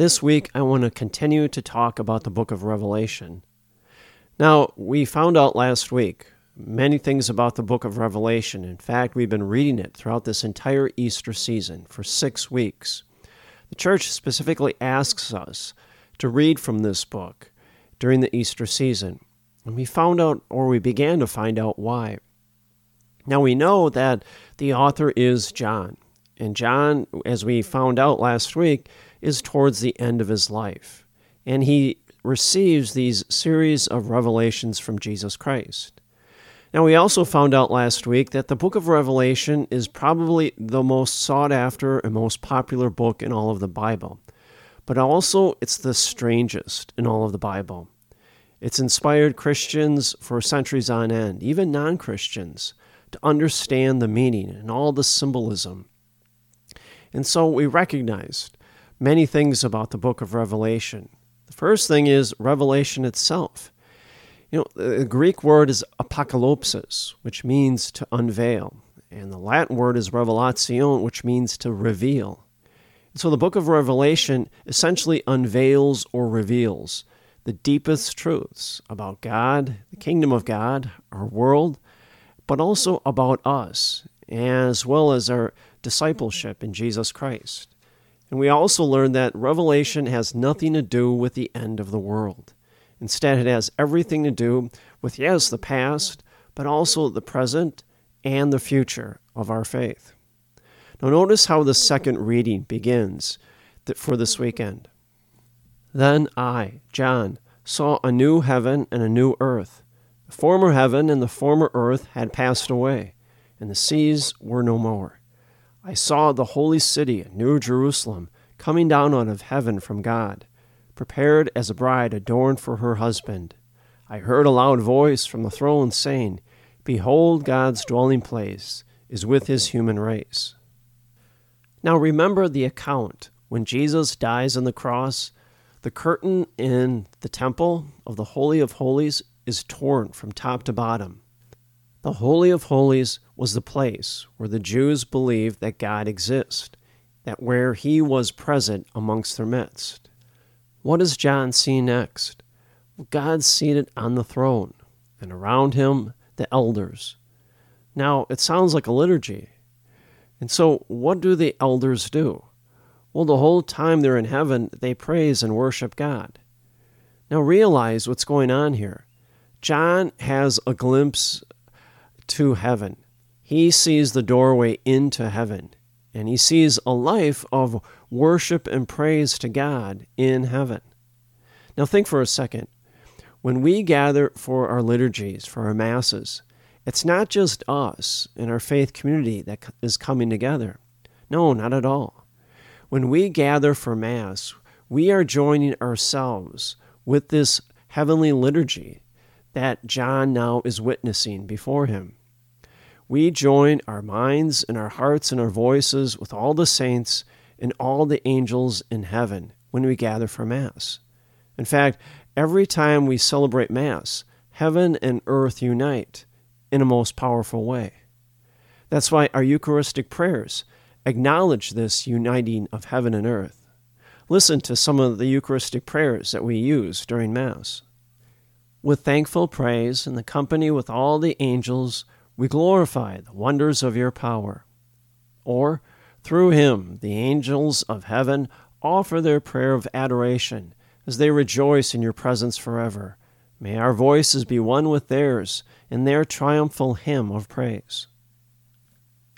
This week, I want to continue to talk about the book of Revelation. Now, we found out last week many things about the book of Revelation. In fact, we've been reading it throughout this entire Easter season for six weeks. The church specifically asks us to read from this book during the Easter season. And we found out, or we began to find out, why. Now, we know that the author is John. And John, as we found out last week, is towards the end of his life. And he receives these series of revelations from Jesus Christ. Now, we also found out last week that the book of Revelation is probably the most sought after and most popular book in all of the Bible. But also, it's the strangest in all of the Bible. It's inspired Christians for centuries on end, even non Christians, to understand the meaning and all the symbolism. And so we recognized many things about the book of Revelation. The first thing is revelation itself. You know, the Greek word is apocalypsis, which means to unveil, and the Latin word is revelation, which means to reveal. So the book of Revelation essentially unveils or reveals the deepest truths about God, the kingdom of God, our world, but also about us, as well as our discipleship in Jesus Christ. And we also learn that Revelation has nothing to do with the end of the world. Instead, it has everything to do with, yes, the past, but also the present and the future of our faith. Now, notice how the second reading begins for this weekend. Then I, John, saw a new heaven and a new earth. The former heaven and the former earth had passed away, and the seas were no more. I saw the holy city, New Jerusalem, coming down out of heaven from God, prepared as a bride adorned for her husband. I heard a loud voice from the throne saying, Behold, God's dwelling place is with his human race. Now remember the account when Jesus dies on the cross. The curtain in the temple of the Holy of Holies is torn from top to bottom. The Holy of Holies was the place where the Jews believed that God exists, that where he was present amongst their midst. What does John see next? God seated on the throne, and around him the elders. Now, it sounds like a liturgy. And so, what do the elders do? Well, the whole time they're in heaven, they praise and worship God. Now, realize what's going on here. John has a glimpse to heaven. He sees the doorway into heaven. and he sees a life of worship and praise to God in heaven. Now, think for a second. When we gather for our liturgies, for our masses, it's not just us and our faith community that is coming together. No, not at all. When we gather for Mass, we are joining ourselves with this heavenly liturgy that John now is witnessing before him. We join our minds and our hearts and our voices with all the saints and all the angels in heaven when we gather for Mass. In fact, every time we celebrate Mass, heaven and earth unite in a most powerful way. That's why our Eucharistic prayers acknowledge this uniting of heaven and earth. Listen to some of the Eucharistic prayers that we use during Mass. With thankful praise, in the company with all the angels, we glorify the wonders of your power. Or, through him, the angels of heaven offer their prayer of adoration as they rejoice in your presence forever. May our voices be one with theirs in their triumphal hymn of praise.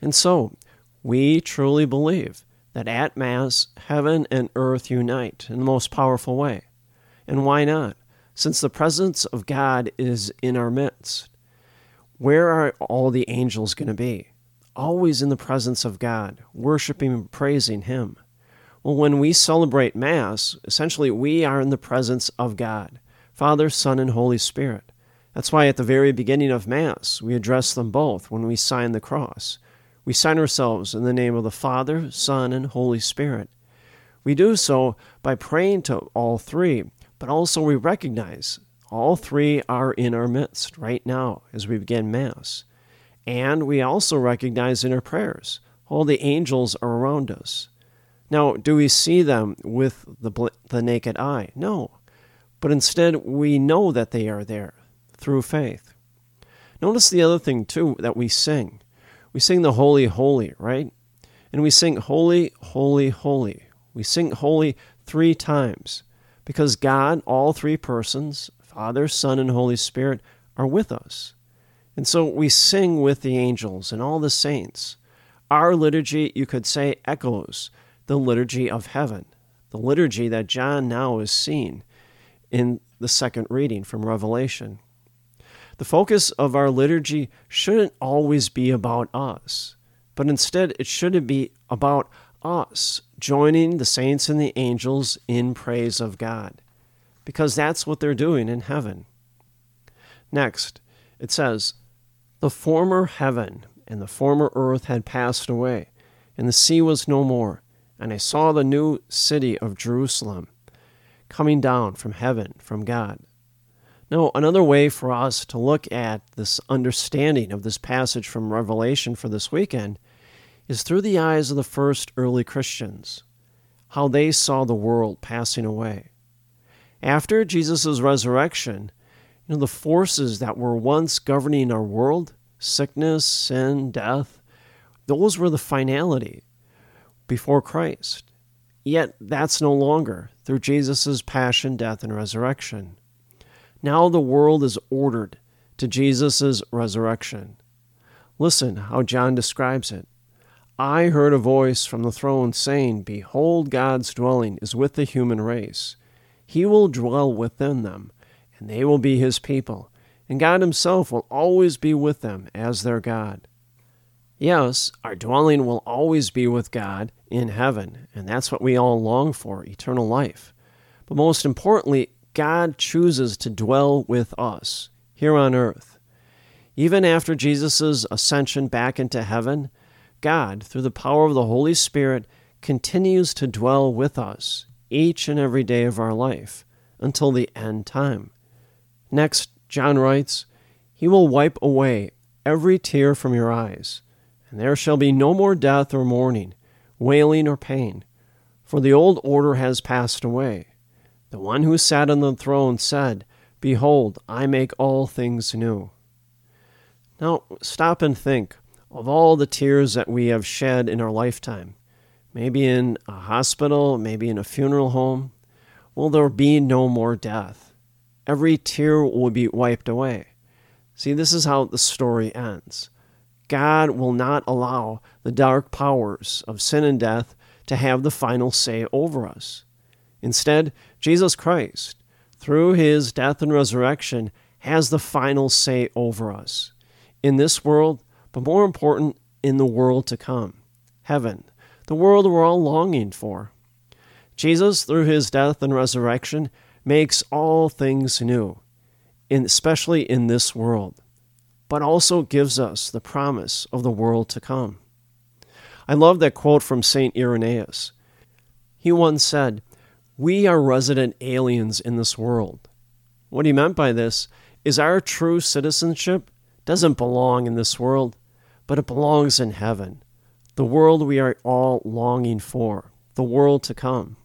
And so, we truly believe that at Mass, heaven and earth unite in the most powerful way. And why not? Since the presence of God is in our midst. Where are all the angels going to be? Always in the presence of God, worshiping and praising Him. Well, when we celebrate Mass, essentially we are in the presence of God Father, Son, and Holy Spirit. That's why at the very beginning of Mass, we address them both when we sign the cross. We sign ourselves in the name of the Father, Son, and Holy Spirit. We do so by praying to all three but also we recognize all three are in our midst right now as we begin Mass. And we also recognize in our prayers all the angels are around us. Now, do we see them with the, the naked eye? No. But instead, we know that they are there through faith. Notice the other thing, too, that we sing. We sing the Holy, Holy, right? And we sing Holy, Holy, Holy. We sing Holy three times because God, all three persons, Father, Son, and Holy Spirit, are with us. And so we sing with the angels and all the saints. Our liturgy, you could say, echoes the liturgy of heaven, the liturgy that John now is seeing in the second reading from Revelation. The focus of our liturgy shouldn't always be about us, but instead it should be about us joining the saints and the angels in praise of God, because that's what they're doing in heaven. Next, it says, The former heaven and the former earth had passed away, and the sea was no more. And I saw the new city of Jerusalem coming down from heaven from God. Now, another way for us to look at this understanding of this passage from Revelation for this weekend is through the eyes of the first early Christians, how they saw the world passing away. After Jesus' resurrection, you know, the forces that were once governing our world, sickness, sin, death, those were the finality before Christ. Yet that's no longer through Jesus' passion, death, and resurrection. Now the world is ordered to Jesus' resurrection. Listen how John describes it. I heard a voice from the throne saying, Behold, God's dwelling is with the human race. He will dwell within them, and they will be his people, and God himself will always be with them as their God. Yes, our dwelling will always be with God in heaven, and that's what we all long for eternal life. But most importantly, God chooses to dwell with us here on earth. Even after Jesus' ascension back into heaven, God, through the power of the Holy Spirit, continues to dwell with us each and every day of our life until the end time. Next, John writes, He will wipe away every tear from your eyes, and there shall be no more death or mourning, wailing or pain, for the old order has passed away. The one who sat on the throne said, Behold, I make all things new. Now, stop and think of all the tears that we have shed in our lifetime, maybe in a hospital, maybe in a funeral home, will there be no more death. Every tear will be wiped away. See, this is how the story ends. God will not allow the dark powers of sin and death to have the final say over us. Instead, Jesus Christ, through his death and resurrection, has the final say over us in this world, but more important, in the world to come heaven, the world we're all longing for. Jesus, through his death and resurrection, makes all things new, especially in this world, but also gives us the promise of the world to come. I love that quote from St. Irenaeus. He once said, We are resident aliens in this world. What he meant by this is our true citizenship doesn't belong in this world, but it belongs in heaven, the world we are all longing for, the world to come.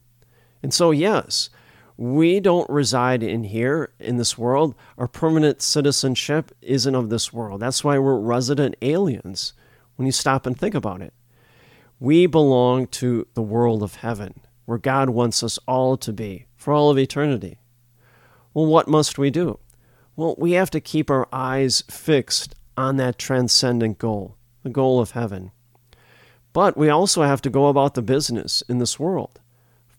And so, yes, we don't reside in here in this world. Our permanent citizenship isn't of this world. That's why we're resident aliens when you stop and think about it. We belong to the world of heaven, where God wants us all to be for all of eternity. Well, what must we do? Well, we have to keep our eyes fixed on that transcendent goal, the goal of heaven. But we also have to go about the business in this world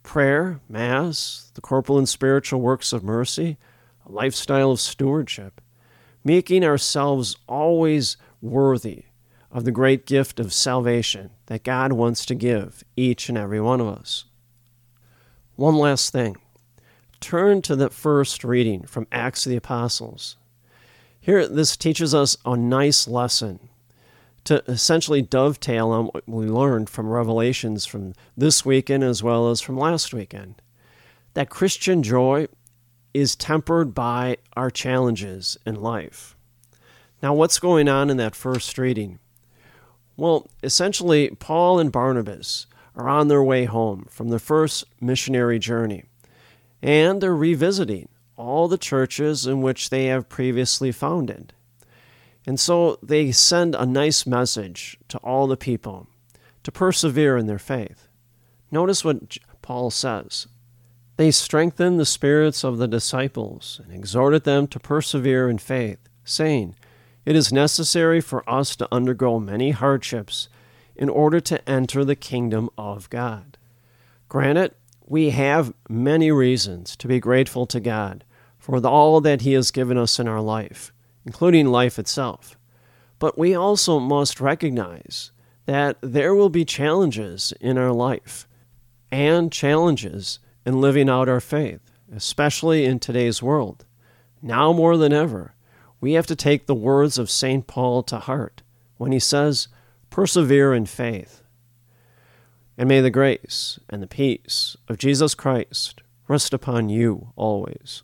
prayer, Mass, the corporal and spiritual works of mercy, a lifestyle of stewardship, making ourselves always worthy of the great gift of salvation that God wants to give each and every one of us. One last thing. Turn to the first reading from Acts of the Apostles. Here, this teaches us a nice lesson to essentially dovetail on what we learned from Revelations from this weekend as well as from last weekend. That Christian joy is tempered by our challenges in life. Now, what's going on in that first reading? Well, essentially, Paul and Barnabas are on their way home from their first missionary journey, and they're revisiting all the churches in which they have previously founded. And so they send a nice message to all the people to persevere in their faith. Notice what Paul says. They strengthened the spirits of the disciples and exhorted them to persevere in faith, saying, It is necessary for us to undergo many hardships in order to enter the kingdom of God. Granted, we have many reasons to be grateful to God for all that He has given us in our life including life itself. But we also must recognize that there will be challenges in our life and challenges in living out our faith, especially in today's world. Now more than ever, we have to take the words of St. Paul to heart when he says, Persevere in faith. And may the grace and the peace of Jesus Christ rest upon you always.